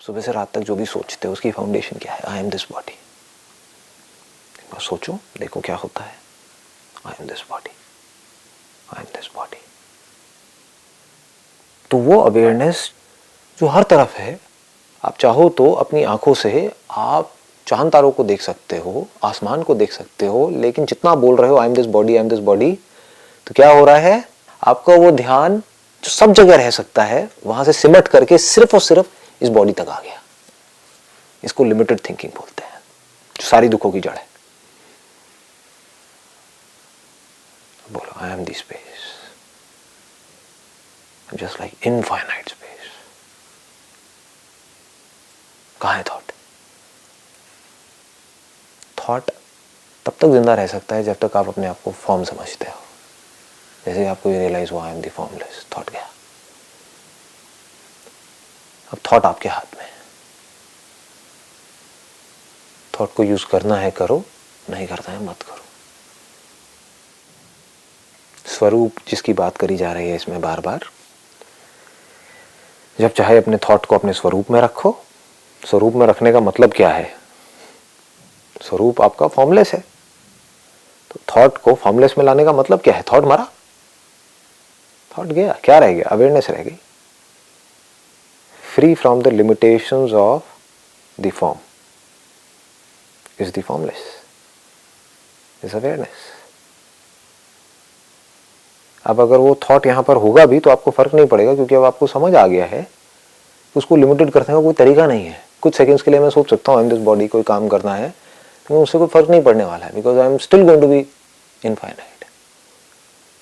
आप सुबह से रात तक जो भी सोचते हो, उसकी फाउंडेशन क्या है? आई एम दिस बॉडी सोचो, देखो क्या होता है। I am this body I am this body तो वो अवेयरनेस जो हर तरफ़ है, आप चाहो तो अपनी आँखों से आप चाँद तारों को देख सकते हो, आसमान को देख सकते हो, लेकिन जितना बोल रहे हो I am this body I am this body तो क्या हो रहा है? आपका वो ध्यान जो सब जगह रह सकता है, वहाँ से सिमट करके सिर्फ़ और सिर्फ़ इस बॉडी तक आ गया। इसको लिमिटेड थिंकिंग बोलते हैं, जो सारी दुखों की जड़ है। बोलो I am the space just like infinite space कहा है थॉट थॉट तब तक ज़िंदा रह सकता है जब तक आप अपने आप को फॉर्म समझते हो। जैसे आपको ये रियलाइज़ हुआ I am the formless thought गया। अब थॉट आपके हाथ में थॉट को यूज़ करना है करो, नहीं करना है मत करो। स्वरूप जिसकी बात करी जा रही है इसमें बार बार जब चाहे अपने थॉट को अपने स्वरूप में रखो, स्वरूप में रखने का मतलब क्या है? स्वरूप आपका फॉर्मलेस है। तो थॉट को फॉर्मलेस में लाने का मतलब क्या है? थॉट मरा। थॉट गया, क्या रह गया? अवेयरनेस रह गई। Free from the limitations of the form. Is the formless, is awareness. अब अगर वो थॉट यहाँ पर होगा भी तो आपको फ़र्क नहीं पड़ेगा क्योंकि अब आपको समझ आ गया है उसको लिमिटेड करने का कोई तरीका नहीं है। कुछ सेकंड्स के लिए मैं सोच सकता हूँ दिस बॉडी कोई काम करना है तो उससे कोई फ़र्क नहीं पड़ने वाला है because I am still going to be infinite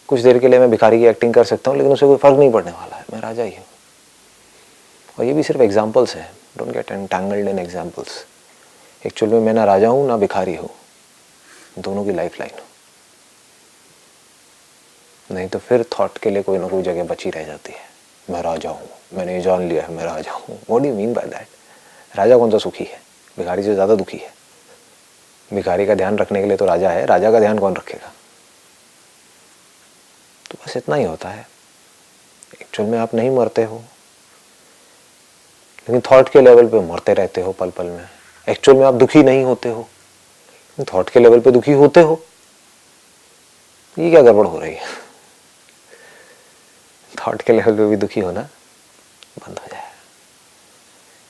कुछ देर के लिए मैं भिखारी की एक्टिंग कर सकता हूँ लेकिन उससे कोई फ़र्क नहीं पड़ने वाला है मैं राजा ही हूँ। और ये भी सिर्फ़ एग्जाम्पल्स हैं. Don't get entangled in examples actual में मैं ना राजा हूँ, ना भिखारी हूँ. दोनों की लाइफ लाइन नहीं तो फिर थॉट के लिए कोई ना कोई जगह बची रह जाती है. मैं राजा हूँ. मैंने ये जान लिया है, मैं राजा हूँ. What do mean by that राजा कौन सा सुखी है? भिखारी से ज़्यादा दुखी है. भिखारी का ध्यान रखने के लिए तो राजा है. राजा का ध्यान कौन रखेगा? तो बस इतना ही होता है. एक्चुअल में आप नहीं मरते हो. लेकिन थॉट के लेवल पे मरते रहते हो पल पल में। एक्चुअल में आप दुखी नहीं होते हो। थॉट के लेवल पे दुखी होते हो। ये क्या गड़बड़ हो रही है? थॉट के लेवल पे भी दुखी होना बंद हो जाए।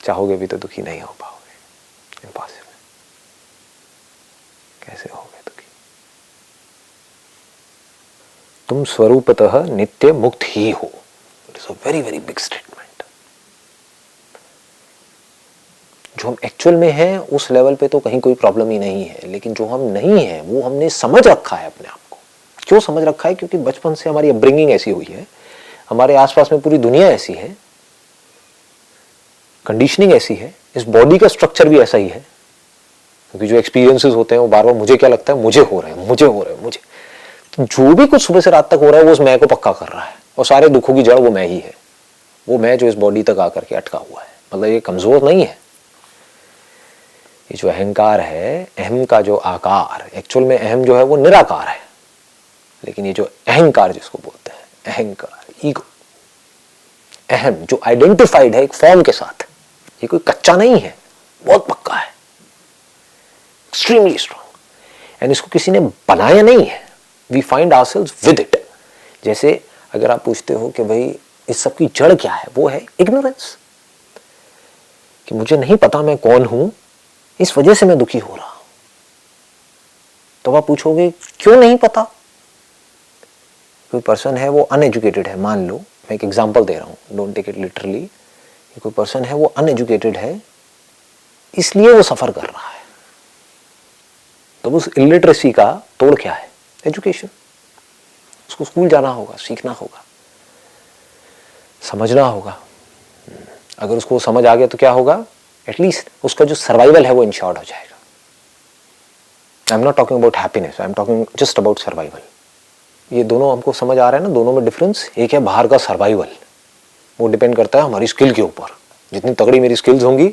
चाहोगे भी तो दुखी नहीं हो पाओगे। इम्पॉसिबल कैसे होगे दुखी? तुम स्वरूपतः नित्य मुक्त ही हो। It is a very very big statement जो हम एक्चुअल में हैं, उस लेवल पे तो कहीं कोई प्रॉब्लम ही नहीं है। लेकिन जो हम नहीं है, वो हमने समझ रखा है अपने आप को। क्यों समझ रखा है? क्योंकि बचपन से हमारी अपब्रिंगिंग ऐसी हुई है। हमारे आसपास में पूरी दुनिया ऐसी है। कंडीशनिंग ऐसी है। इस बॉडी का स्ट्रक्चर भी ऐसा ही है। क्योंकि जो एक्सपीरियंसेस होते हैं, वो बार बार मुझे क्या लगता है? मुझे हो रहे हैं, मुझे हो रहे हैं, मुझे। तो जो भी कुछ सुबह से रात तक हो रहा है, वो उस मैं को पक्का कर रहा है। और सारे दुखों की जड़, वो मैं ही है। वो मैं जो इस बॉडी तक आकर के अटका हुआ है। मतलब ये कमज़ोर नहीं है। ये जो अहंकार है, अहम का जो आकार एक्चुअल में अहम जो है वो निराकार है। लेकिन ये जो अहंकार जिसको बोलते हैं, अहंकार ईगो अहम जो आइडेंटिफाइड है एक फॉर्म के साथ, ये कोई कच्चा नहीं है, बहुत पक्का है एक्सट्रीमली स्ट्रांग एंड इसको किसी ने बनाया नहीं है we find ourselves with it जैसे अगर आप पूछते हो कि भाई, इस सब की जड़ क्या है, वो है इग्नोरेंस कि मुझे नहीं पता मैं कौन हूँ इस वजह से मैं दुखी हो रहा हूँ। तो आप पूछोगे, क्यों नहीं पता? कोई पर्सन है वो अनएजुकेटेड है, मान लो, मैं एक एग्ज़ाम्पल दे रहा हूँ डोंट टेक इट लिटरली कोई पर्सन है वो अनएजुकेटेड है, इसलिए वो सफ़र कर रहा है। तो उस इलिटरेसी का तोड़ क्या है? एजुकेशन उसको स्कूल जाना होगा, सीखना होगा, समझना होगा। अगर उसको समझ आ गया तो क्या होगा? एटलीस्ट उसका जो सर्वाइवल है वो इंश्योर्ड हो जाएगा। I am not talking about happiness I am talking just about survival ये दोनों हमको समझ आ रहा है ना, दोनों में डिफरेंस एक है बाहर का सर्वाइवल वो डिपेंड करता है हमारी स्किल के ऊपर। जितनी तगड़ी मेरी स्किल्स होंगी,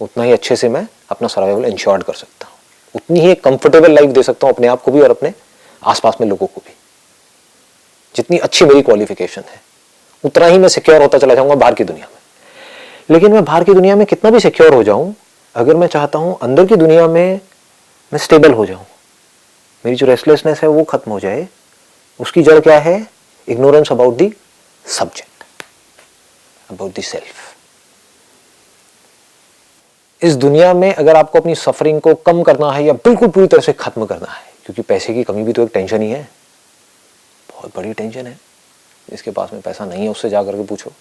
उतना ही अच्छे से मैं अपना सर्वाइवल इंश्योर्ड कर सकता हूँ। उतनी ही एक कंफर्टेबल लाइफ दे सकता हूँ अपने आप को भी और अपने आसपास में लोगों को भी। जितनी अच्छी मेरी क्वालिफिकेशन है, उतना ही मैं सिक्योर होता चला जाऊँगा बाहर की दुनिया में। लेकिन मैं बाहर की दुनिया में कितना भी सिक्योर हो जाऊँ, अगर मैं चाहता हूँ अंदर की दुनिया में मैं स्टेबल हो जाऊँ, मेरी जो रेस्टलेसनेस है वो खत्म हो जाए, उसकी जड़ क्या है? Ignorance about the subject about the self इस दुनिया में अगर आपको अपनी सफरिंग को कम करना है या बिल्कुल पूरी तरह से खत्म करना है, क्योंकि पैसे की कमी भी तो एक टेंशन ही है, बहुत बड़ी टेंशन है, इसके पास में पैसा नहीं है, उससे जा करके पूछो।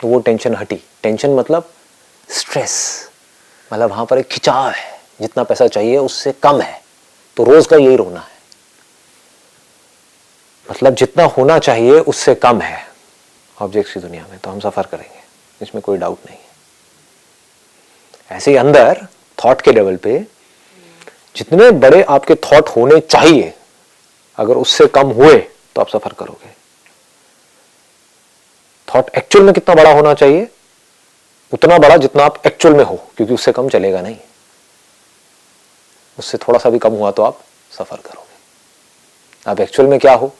तो वो टेंशन हटी। टेंशन मतलब स्ट्रेस मतलब वहाँ पर एक खिंचाव है। जितना पैसा चाहिए, उससे कम है। तो रोज का यही रोना है। मतलब जितना होना चाहिए, उससे कम है। ऑब्जेक्ट्स की दुनिया में तो हम सफ़र करेंगे। इसमें कोई डाउट नहीं है। ऐसे ही अंदर थॉट के लेवल पे, जितने बड़े आपके थॉट होने चाहिए, अगर उससे कम हुए तो आप सफ़र करोगे। थॉट एक्चुअल में कितना बड़ा होना चाहिए? उतना बड़ा जितना आप एक्चुअल में हो, क्योंकि उससे कम चलेगा नहीं। उससे थोड़ा सा भी कम हुआ तो आप सफ़र करोगे। आप एक्चुअल में क्या हो?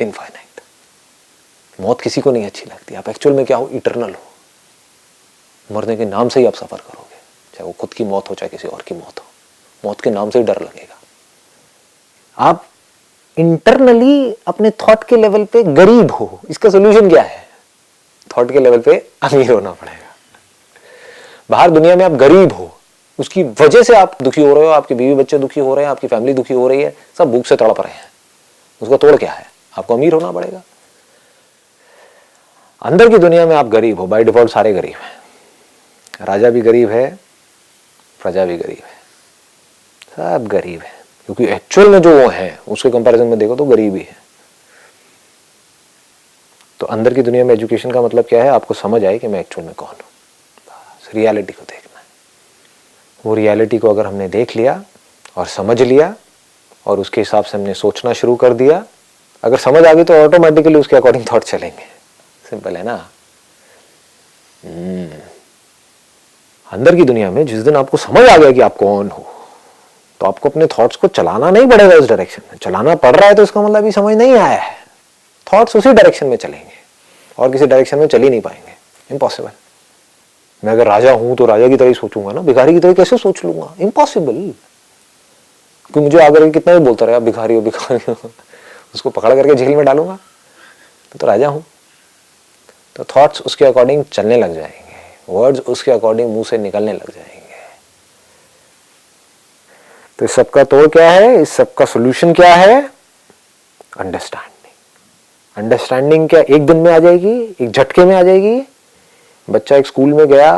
इनफाइनाइट। मौत किसी को नहीं अच्छी लगती। आप एक्चुअल में क्या हो? इटरनल हो। मरने के नाम से ही आप सफ़र करोगे। चाहे वो खुद की मौत हो, चाहे किसी और की मौत हो। मौत के नाम से ही डर लगेगा। आप इंटरनली अपने थॉट के लेवल पे गरीब हो। इसका सोल्यूशन क्या है? थॉट के लेवल पे अमीर होना पड़ेगा। बाहर दुनिया में आप गरीब हो, उसकी वजह से आप दुखी हो रहे हो, आपके बीवी बच्चे दुखी हो रहे हैं, आपकी फैमिली दुखी हो रही है, सब भूख से तड़प रहे हैं। उसका तोड़ क्या है? आपको अमीर होना पड़ेगा। अंदर की दुनिया में आप गरीब हो बाय डिफ़ॉल्ट सारे गरीब हैं। राजा भी गरीब है, प्रजा भी गरीब है। सब गरीब है, क्योंकि एक्चुअल में जो वो है, उसके कंपैरिजन में देखो तो गरीब ही है। तो अंदर की दुनिया में एजुकेशन का मतलब क्या है? आपको समझ आए कि मैं एक्चुअल में कौन हूँ। रियलिटी को देखना है। वो रियलिटी को अगर हमने देख लिया और समझ लिया और उसके हिसाब से हमने सोचना शुरू कर दिया, अगर समझ आ गई तो ऑटोमेटिकली उसके अकॉर्डिंग थॉट चलेंगे। सिंपल है ना? hmm. अंदर की दुनिया में जिस दिन आपको समझ आ गया कि आप कौन हो तो आपको अपने थॉट्स को चलाना नहीं पड़ेगा उस डायरेक्शन में। चलाना पड़ रहा है तो इसका मतलब अभी समझ नहीं आया है। थॉट्स उसी डायरेक्शन में चलेंगे। और किसी डायरेक्शन में चल ही नहीं पाएँगे। इम्पॉसिबल मैं अगर राजा हूँ तो राजा की तरह ही सोचूँगा ना? भिखारी की तरह कैसे सोच लूँगा? इम्पॉसिबल क्योंकि मुझे आकर कितना भी बोलता रहा भिखारी हो भिखारी हो। उसको पकड़ करके झील में डालूँगा। तो, तो राजा हूँ। तो थॉट्स उसके अकॉर्डिंग चलने लग जाएँगे। वर्ड्स उसके अकॉर्डिंग मुँह से निकलने लग जाएँगे। तो इस सबका तोड़ क्या है? इस सबका सोल्यूशन क्या है? अंडरस्टैंडिंग अंडरस्टैंडिंग क्या एक दिन में आ जाएगी? एक झटके में आ जाएगी? बच्चा एक स्कूल में गया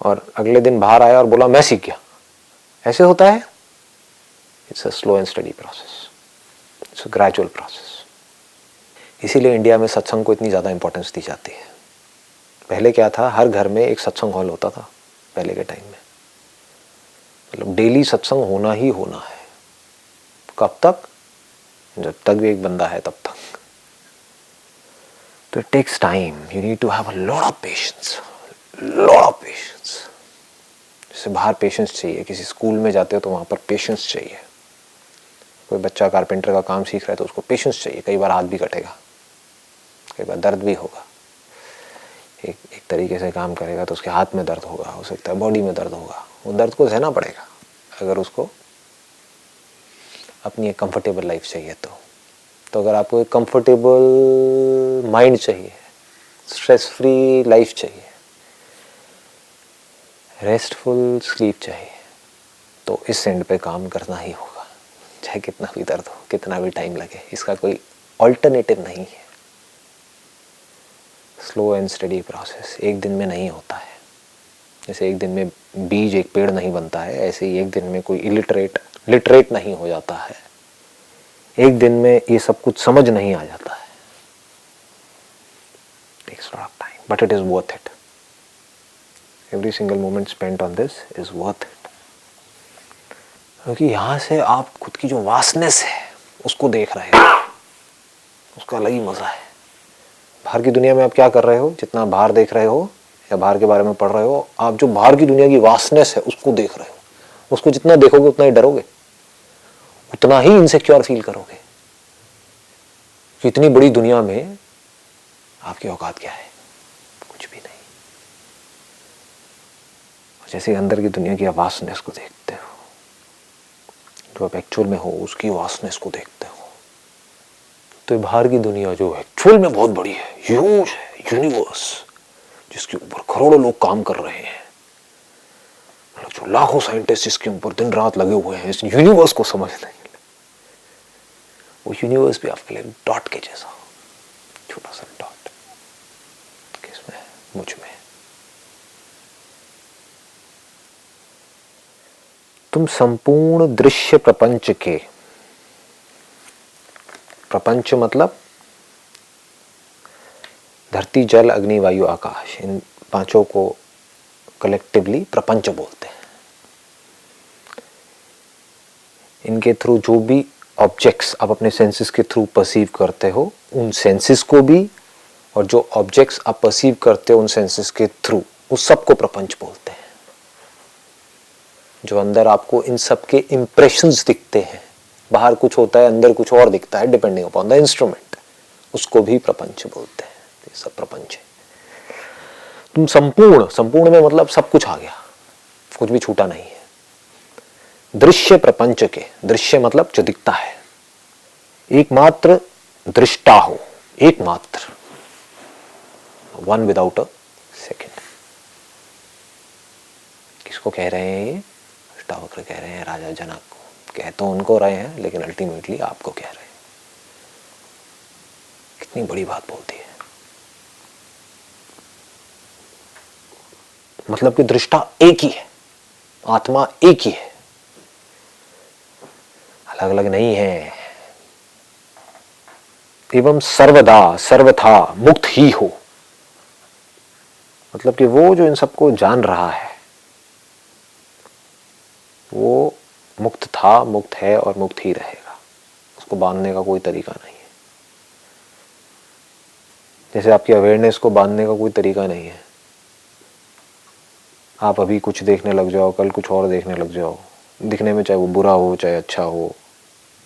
और अगले दिन बाहर आया और बोला, मैं सीख गया। ऐसे होता है? It's a slow and study process it's a gradual process इसीलिए इंडिया में सत्संग को इतनी ज़्यादा इंपॉर्टेंस दी जाती है। पहले क्या था? हर घर में एक सत्संग हॉल होता था, पहले के टाइम में। मतलब डेली सत्संग होना ही होना है। कब तक? जब तक भी एक बंदा है तब तक। तो it takes time you need to have a lot of patience lot of patience जैसे बाहर पेशेंस चाहिए, किसी स्कूल में जाते हो तो वहाँ पर पेशेंस चाहिए। कोई बच्चा कारपेंटर का काम सीख रहा है तो उसको पेशेंस चाहिए। कई बार हाथ भी कटेगा। कई बार दर्द भी होगा। एक एक तरीके से काम करेगा तो उसके हाथ में दर्द होगा, हो सकता है बॉडी में दर्द होगा। वो दर्द को सहना पड़ेगा। अगर उसको अपनी एक कंफर्टेबल लाइफ चाहिए तो। तो अगर आपको एक कंफर्टेबल माइंड चाहिए स्ट्रेस फ्री लाइफ चाहिए रेस्टफुल स्लीप चाहिए तो इस एंड पे काम करना ही होगा। चाहे कितना भी दर्द हो, कितना भी टाइम लगे, इसका कोई ऑल्टरनेटिव नहीं है। स्लो एंड स्टडी प्रोसेस एक दिन में नहीं होता है। जैसे एक दिन में बीज एक पेड़ नहीं बनता है, ऐसे ही एक दिन में कोई इलिटरेट लिटरेट नहीं हो जाता है। एक दिन में ये सब कुछ समझ नहीं आ जाता है। Takes a lot of time, but it is worth on this is worth it. क्योंकि यहाँ से आप खुद की जो वासनेस है, उसको देख रहे हो। उसका अलग ही मज़ा है। बाहर की दुनिया में आप क्या कर रहे हो? जितना बाहर देख रहे हो या बाहर के बारे में पढ़ रहे हो, आप जो बाहर की दुनिया की वास्टनेस है, उसको देख रहे हो। उसको जितना देखोगे, उतना ही डरोगे। उतना ही इनसेक्योर फील करोगे। कि इतनी बड़ी दुनिया में आपकी औकात क्या है? कुछ भी नहीं। और जैसे अंदर की दुनिया की वास्टनेस को देखते हो, जो आप एक्चुअल में हो, उसकी वास्टनेस को देखते हो तो बाहर की दुनिया जो एक्चुअल में बहुत बड़ी है ह्यूज है यूनिवर्स जिसके ऊपर करोड़ों लोग काम कर रहे हैं। मतलब जो लाखों साइंटिस्ट जिसके ऊपर दिन रात लगे हुए हैं, इस यूनिवर्स को समझने के लिए। वो यूनिवर्स भी आपके लिए डॉट के जैसा, छोटा सा डॉट किसमें? मुझमें तुम संपूर्ण दृश्य प्रपंच के, प्रपंच मतलब धरती, जल, अग्नि, वायु, आकाश, इन पाँचों को कलेक्टिवली प्रपंच बोलते हैं। इनके थ्रू जो भी ऑब्जेक्ट्स आप अपने सेंसेस के थ्रू परसीव करते हो, उन सेंसेस को भी और जो ऑब्जेक्ट्स आप परसीव करते हो उन सेंसेस के थ्रू उस सबको प्रपंच बोलते हैं। जो अंदर आपको इन सब के इंप्रेशंस दिखते हैं, बाहर कुछ होता है, अंदर कुछ और दिखता है डिपेंडिंग अपॉन द इंस्ट्रूमेंट उसको भी प्रपंच बोलते हैं। ये सब प्रपंच है। तुम संपूर्ण संपूर्ण में मतलब सब कुछ आ गया। कुछ भी छूटा नहीं है। दृश्य प्रपंच के, दृश्य मतलब जो दिखता है। एकमात्र दृष्टा हो, एकमात्र। वन विदाउट अ सेकेंड किसको कह रहे हैं ये? अष्टावक्र कह रहे हैं, राजा जनक को। कह तो उनको रहे हैं, लेकिन अल्टीमेटली आपको कह रहे हैं। कितनी बड़ी बात बोलती है। मतलब कि दृष्टा एक ही है, आत्मा एक ही है। अलग अलग नहीं है। एवं सर्वदा, सर्वथा, मुक्त ही हो। मतलब कि वो जो इन सबको जान रहा है, वो मुक्त था, मुक्त है और मुक्त ही रहेगा। उसको बांधने का कोई तरीका नहीं है। जैसे आपकी अवेयरनेस को बांधने का कोई तरीका नहीं है। आप अभी कुछ देखने लग जाओ, कल कुछ और देखने लग जाओ। दिखने में चाहे वो बुरा हो, चाहे अच्छा हो,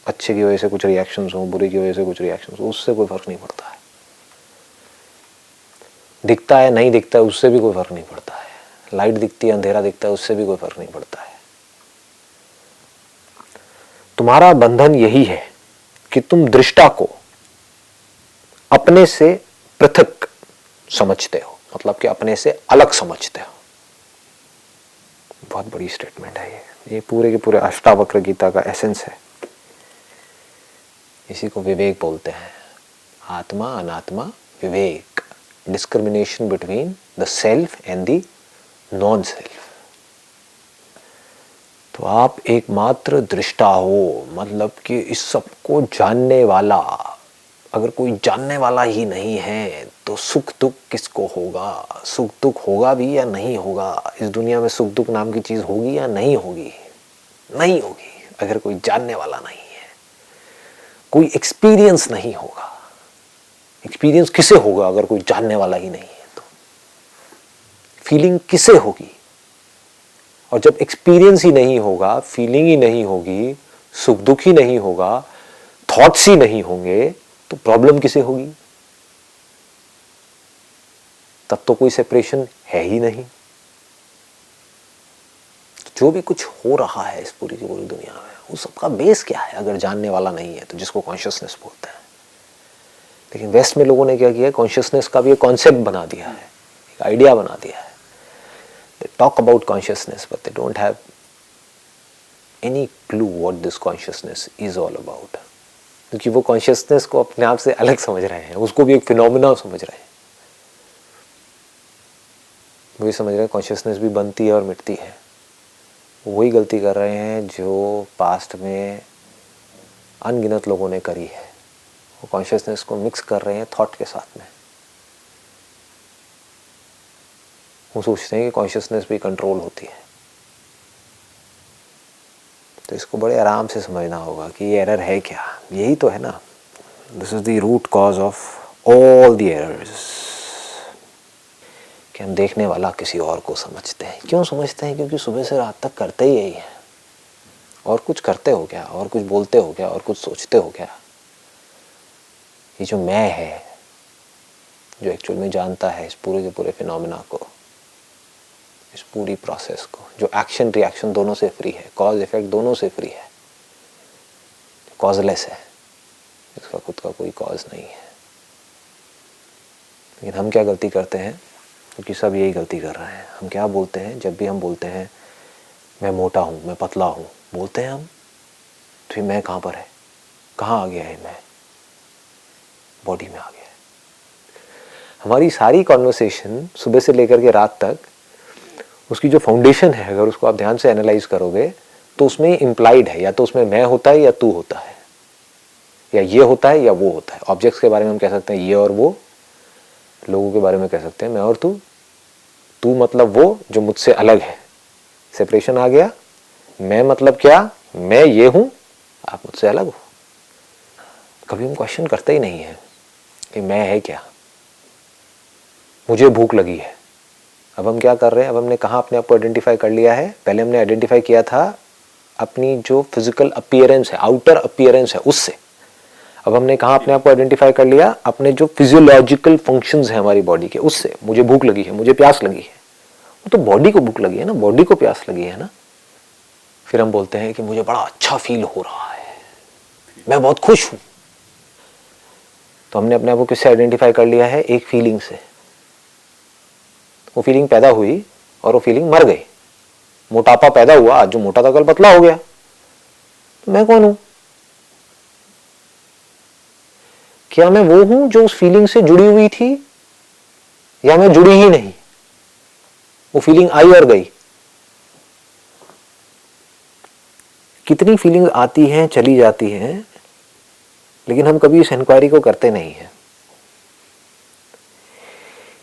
अच्छे की वजह से कुछ रिएक्शंस हो, बुरे की वजह से कुछ रिएक्शंस हो, उससे कोई फ़र्क नहीं पड़ता है। दिखता है, नहीं दिखता है, उससे भी कोई फ़र्क नहीं पड़ता है। लाइट दिखती है, अंधेरा दिखता है, उससे भी कोई फ़र्क नहीं पड़ता है। तुम्हारा बंधन यही है कि तुम दृष्टा को अपने से पृथक समझते हो। मतलब कि अपने से अलग समझते हो। बहुत बड़ी स्टेटमेंट है ये। ये पूरे के पूरे अष्टावक्र गीता का एसेंस है। इसी को विवेक बोलते हैं। आत्मा, अनात्मा, विवेक। Discrimination between the self and the non self तो आप एकमात्र दृष्टा हो मतलब कि इस सबको जानने वाला, अगर कोई जानने वाला ही नहीं है तो सुख दुख किसको होगा? सुख दुख होगा भी या नहीं होगा? इस दुनिया में सुख दुख नाम की चीज़ होगी या नहीं होगी? नहीं होगी, अगर कोई जानने वाला नहीं है। कोई एक्सपीरियंस नहीं होगा। एक्सपीरियंस किसे होगा अगर कोई जानने वाला ही नहीं है तो? फीलिंग किसे होगी? और जब एक्सपीरियंस ही नहीं होगा फीलिंग ही नहीं होगी, सुख दुख ही नहीं होगा थॉट्स ही नहीं होंगे तो प्रॉब्लम किसे होगी? तब तो कोई सेपरेशन है ही नहीं। जो भी कुछ हो रहा है इस पूरी की पूरी दुनिया में उस सबका बेस क्या है? अगर जानने वाला नहीं है तो जिसको कॉन्शियसनेस बोलते हैं। लेकिन वेस्ट में लोगों ने क्या किया? कॉन्शियसनेस का भी एक कॉन्सेप्ट बना दिया है, एक आइडिया बना दिया है। They talk about consciousness but they don't have any clue what this consciousness is all about क्योंकि वो कॉन्शियसनेस को अपने आप से अलग समझ रहे हैं, उसको भी एक फिनोमिना समझ रहे हैं। वही समझ रहे हैं कॉन्शियसनेस भी बनती है और मिटती है। वही गलती कर रहे हैं जो पास्ट में अनगिनत लोगों ने करी है। वो कॉन्शियसनेस को मिक्स कर रहे हैं थॉट के साथ में। वो सोचते हैं कि कॉन्शियसनेस भी कंट्रोल होती है। तो इसको बड़े आराम से समझना होगा कि ये एरर है क्या? यही तो है ना। This is the root cause of all the errors कि हम देखने वाला किसी और को समझते हैं। क्यों समझते हैं? क्योंकि सुबह से रात तक करते ही यही है। और कुछ करते हो क्या? और कुछ बोलते हो क्या? और कुछ सोचते हो क्या? ये जो मैं है, जो एक्चुअल में जानता है इस पूरे के पूरे फिनोमिना को, इस पूरी प्रोसेस को, जो एक्शन रिएक्शन दोनों से फ्री है कॉज इफ़ेक्ट दोनों से फ्री है कॉजलेस है, इसका खुद का कोई कॉज नहीं है। लेकिन हम क्या गलती करते हैं? क्योंकि सब यही गलती कर रहे हैं। हम क्या बोलते हैं? जब भी हम बोलते हैं, मैं मोटा हूँ, मैं पतला हूँ, बोलते हैं हम तो फिर मैं कहाँ पर है? कहाँ आ गया है मैं? बॉडी में आ गया है। हमारी सारी कॉन्वर्सेशन सुबह से लेकर के रात तक, उसकी जो फाउंडेशन है, अगर उसको आप ध्यान से एनालाइज करोगे तो उसमें इम्प्लाइड है, या तो उसमें मैं होता है या तू होता है। या ये होता है या वो होता है। ऑब्जेक्ट्स के बारे में हम कह सकते हैं, ये और वो। लोगों के बारे में कह सकते हैं, मैं और तू। तू मतलब वो जो मुझसे अलग है। सेपरेशन आ गया। मैं मतलब क्या? मैं ये हूँ। आप मुझसे अलग हो। कभी हम क्वेश्चन करते ही नहीं है कि मैं है क्या? मुझे भूख लगी है। अब हम क्या कर रहे हैं? अब हमने कहा अपने आप को आइडेंटिफाई कर लिया है? पहले हमने आइडेंटिफाई किया था अपनी जो फ़िज़िकल अपियरेंस है आउटर अपियरेंस है, उससे। अब हमने कहा अपने आप को आइडेंटिफाई कर लिया? अपने जो फिजियोलॉजिकल फ़ंक्शन है हमारी बॉडी के, उससे। मुझे भूख लगी है, मुझे प्यास लगी है। वो तो बॉडी को भूख लगी है ना? बॉडी को प्यास लगी है ना? फिर हम बोलते हैं कि मुझे बड़ा अच्छा फील हो रहा है। मैं बहुत खुश हूँ। तो हमने अपने आप को किससे आइडेंटिफाई कर लिया है? एक फीलिंग से। वो फीलिंग पैदा हुई और वो फीलिंग मर गई। मोटापा पैदा हुआ। आज जो मोटा था, कल पतला हो गया। तो मैं कौन हूँ? क्या मैं वो हूँ जो उस फीलिंग से जुड़ी हुई थी? या मैं जुड़ी ही नहीं? वो फीलिंग आई और गई। कितनी फीलिंग आती हैं, चली जाती हैं, लेकिन हम कभी इस इंक्वायरी को करते नहीं हैं।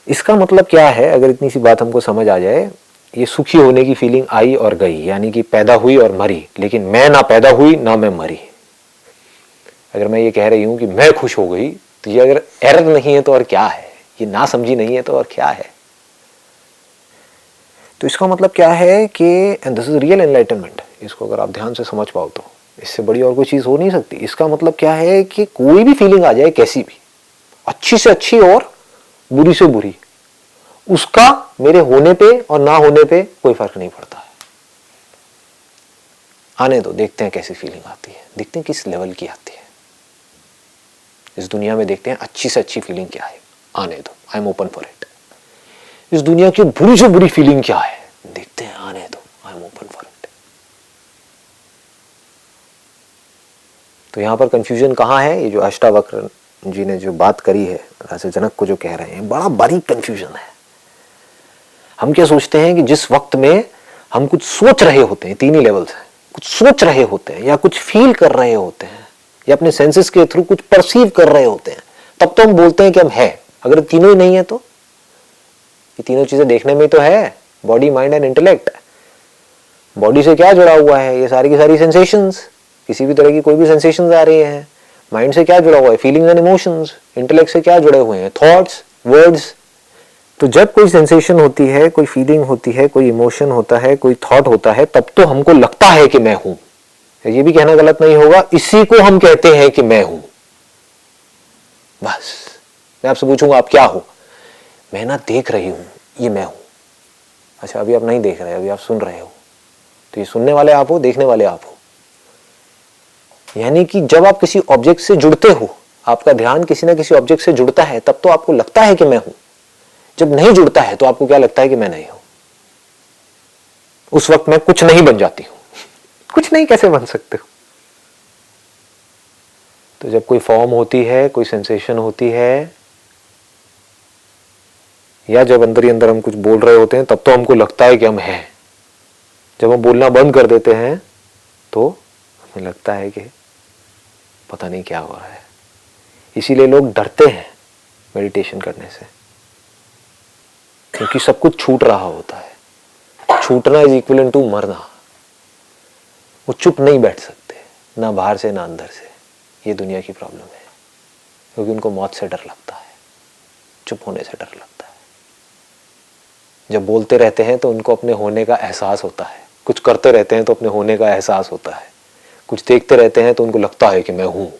इसका मतलब क्या है? अगर इतनी सी बात हमको समझ आ जाए, ये सुखी होने की फीलिंग आई और गई, यानी कि पैदा हुई और मरी, लेकिन मैं ना पैदा हुई, ना मैं मरी। अगर मैं ये कह रही हूँ कि मैं खुश हो गई तो ये अगर एरर नहीं है तो और क्या है? ये ना समझी नहीं है तो और क्या है? तो इसका मतलब क्या है कि दिस इज़ रियल एनलाइटनमेंट इसको अगर आप ध्यान से समझ पाओ तो। इससे बड़ी और कोई चीज़ हो नहीं सकती। इसका मतलब क्या है कि कोई भी फीलिंग आ जाए, कैसी भी, अच्छी से अच्छी और बुरी से बुरी, उसका मेरे होने पे और ना होने पे कोई फ़र्क नहीं पड़ता। है आने दो, देखते हैं कैसी फीलिंग आती है। देखते हैं किस लेवल की आती है। इस दुनिया में देखते हैं अच्छी से अच्छी फीलिंग क्या है। आने दो I am open for it इस दुनिया की बुरी से बुरी फीलिंग क्या है? देखते हैं, आने दो I am open for it तो यहाँ पर कंफ्यूजन कहाँ है? ये जो अष्टावक्र जी ने जो बात करी है राजा जनक को जो कह रहे हैं, बड़ा बारीक कंफ्यूजन है। हम क्या सोचते हैं कि जिस वक्त में हम कुछ सोच रहे होते हैं, तीन ही लेवल्स हैं, कुछ सोच रहे होते हैं या कुछ फील कर रहे होते हैं या अपने सेंसेस के थ्रू कुछ परसीव कर रहे होते हैं, तब तो हम बोलते हैं कि हम है। अगर तीनों ही नहीं है तो? ये तीनों चीज़ें देखने में तो है। Body mind and intellect body से क्या जुड़ा हुआ है? ये सारी की सारी सेंसेशंस किसी भी तरह की कोई भी सेंसेशंस आ रही हैं। माइंड से क्या जुड़ा हुआ है? फीलिंग्स एंड इमोशंस इंटेलेक्ट से क्या जुड़े हुए हैं? थॉट्स वर्ड्स तो जब कोई सेंसेशन होती है, कोई फीलिंग होती है, कोई इमोशन होता है, कोई थॉट होता है, तब तो हमको लगता है कि मैं हूँ। ये भी कहना गलत नहीं होगा। इसी को हम कहते हैं कि मैं हूँ। बस। मैं आपसे पूछूँगा, आप क्या हो? मैं ना देख रही हूँ, ये मैं हूँ। अच्छा अभी आप नहीं देख रहे, अभी आप सुन रहे हो। तो ये सुनने वाले आप हो, देखने वाले आप हो। यानी कि जब आप किसी ऑब्जेक्ट से जुड़ते हो, आपका ध्यान किसी ना किसी ऑब्जेक्ट से जुड़ता है, तब तो आपको लगता है कि मैं हूँ। जब नहीं जुड़ता है तो आपको क्या लगता है कि मैं नहीं हूँ? उस वक्त मैं कुछ नहीं बन जाती हूँ। कुछ नहीं, कैसे बन सकते हो? तो जब कोई फॉर्म होती है, कोई सेंसेशन होती है, या जब अंदर ही अंदर हम कुछ बोल रहे होते हैं, तब तो हमको लगता है कि हम हैं। जब हम बोलना बंद कर देते हैं तो हमें लगता है कि पता नहीं क्या हो रहा है। इसीलिए लोग डरते हैं मेडिटेशन करने से, क्योंकि सब कुछ छूट रहा होता है। छूटना इज़ इक्वल टू मरना। वो चुप नहीं बैठ सकते, ना बाहर से, ना अंदर से। ये दुनिया की प्रॉब्लम है, क्योंकि उनको मौत से डर लगता है, चुप होने से डर लगता है। जब बोलते रहते हैं तो उनको अपने होने का एहसास होता है। कुछ करते रहते हैं तो अपने होने का एहसास होता है। कुछ देखते रहते हैं तो उनको लगता है कि मैं हूँ।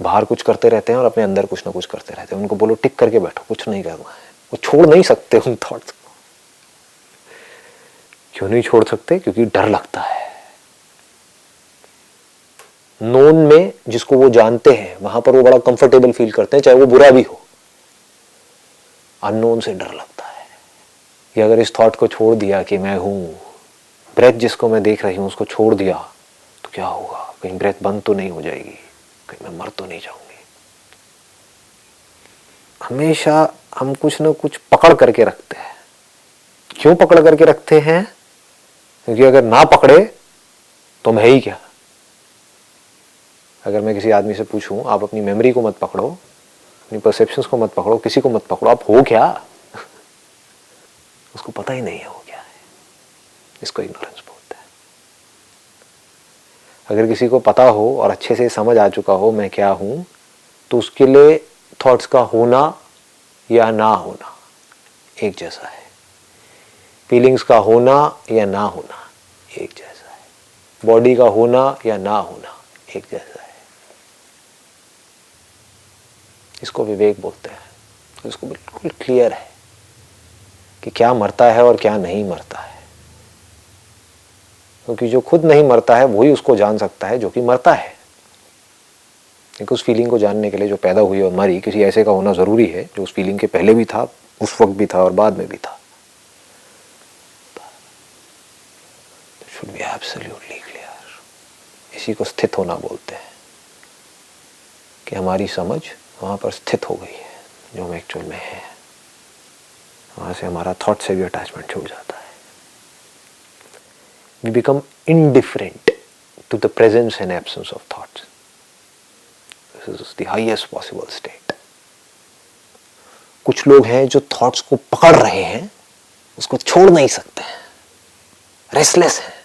बाहर कुछ करते रहते हैं और अपने अंदर कुछ ना कुछ करते रहते हैं। उनको बोलो, टिक करके बैठो, कुछ नहीं करना है। वो छोड़ नहीं सकते उन थॉट्स क्यों नहीं छोड़ सकते? क्योंकि डर लगता है। नोन में जिसको वो जानते हैं, वहाँ पर वो बड़ा कंफर्टेबल फील करते हैं, चाहे वो बुरा भी हो। अननोन से डर लगता है कि अगर इस थॉट को छोड़ दिया कि मैं हूँ ब्रेथ जिसको मैं देख रही हूँ, उसको छोड़ दिया तो क्या होगा? कहीं ब्रेथ बंद तो नहीं हो जाएगी, कहीं मैं मर तो नहीं जाऊँगी। हमेशा हम कुछ ना कुछ पकड़ करके रखते हैं। क्यों पकड़ करके रखते हैं? क्योंकि अगर ना पकड़े तो मैं ही क्या? अगर मैं किसी आदमी से पूछूँ, आप अपनी मेमोरी को मत पकड़ो, अपनी परसेप्शंस को मत पकड़ो, किसी को मत पकड़ो, आप हो क्या? उसको पता ही नहीं है वो क्या है। इसको इग्नोरेंस बोलते हैं। अगर किसी को पता हो और अच्छे से समझ आ चुका हो, मैं क्या हूँ तो उसके लिए थॉट्स का होना या ना होना एक जैसा है। फीलिंग्स का होना या ना होना, एक जैसा है। बॉडी का होना या ना होना, एक जैसा है। इसको विवेक बोलते हैं। इसको बिल्कुल क्लियर है कि क्या मरता है और क्या नहीं मरता है। क्योंकि जो खुद नहीं मरता है, वही उसको जान सकता है जो कि मरता है। क्योंकि उस फीलिंग को जानने के लिए जो पैदा हुई और मरी, किसी ऐसे का होना ज़रूरी है, जो उस फीलिंग के पहले भी था, उस वक्त भी था और बाद में भी था शुड बी एब्सोल्युटली क्लियर इसी को स्थित होना बोलते हैं कि हमारी समझ वहाँ पर स्थित हो गई है, जो हम एक्चुअल में है। वहाँ से हमारा थॉट से भी अटैचमेंट छूट जाता है। We become indifferent to the presence and absence of thoughts this is the highest possible state कुछ लोग हैं जो थॉट्स को पकड़ रहे हैं, उसको छोड़ नहीं सकते हैं। रेस्टलेस हैं।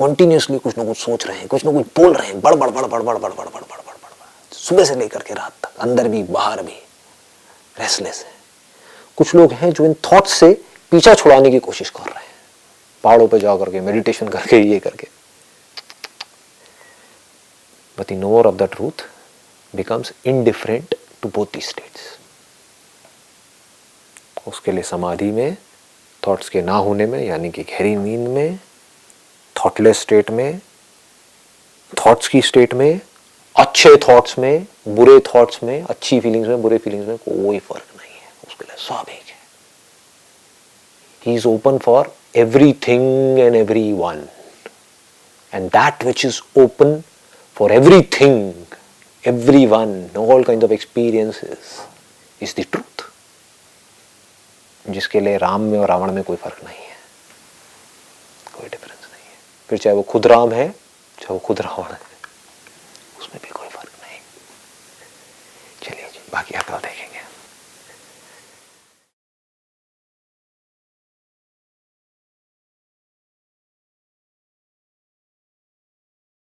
कॉन्टिन्यूसली कुछ ना कुछ सोच रहे हैं कुछ ना कुछ बोल रहे हैं बड़ बड़ बड़ बड़ बड़ बड़ बड़ बड़ बड़ बड़ सुबह से लेकर के रात तक अंदर भी बाहर भी रेस्टलेस है कुछ लोग हैं जो इन थॉट्स से पीछा छुड़ाने की कोशिश कर रहे हैं पहाड़ों पर जा करके मेडिटेशन करके ये करके but over of the truth becomes indifferent to both the states उसके लिए समाधि में थॉट्स के ना होने में यानी कि गहरी नींद में थॉटलेस स्टेट में थॉट्स की स्टेट में, अच्छे थॉट्स में, बुरे थॉट्स में, अच्छी फीलिंग्स में, बुरे फीलिंग्स में कोई फ़र्क नहीं है। उसके लिए सब एक है। He is open for everything and every one and that which is open for every thing every one all kind of experiences is the truth जिसके लिए राम में और रावण में कोई फ़र्क नहीं है। फिर चाहे वो खुद राम है, चाहे वो खुद रावण है, उसमें भी कोई फ़र्क नहीं। चलिए जी, बाकी आप देखेंगे।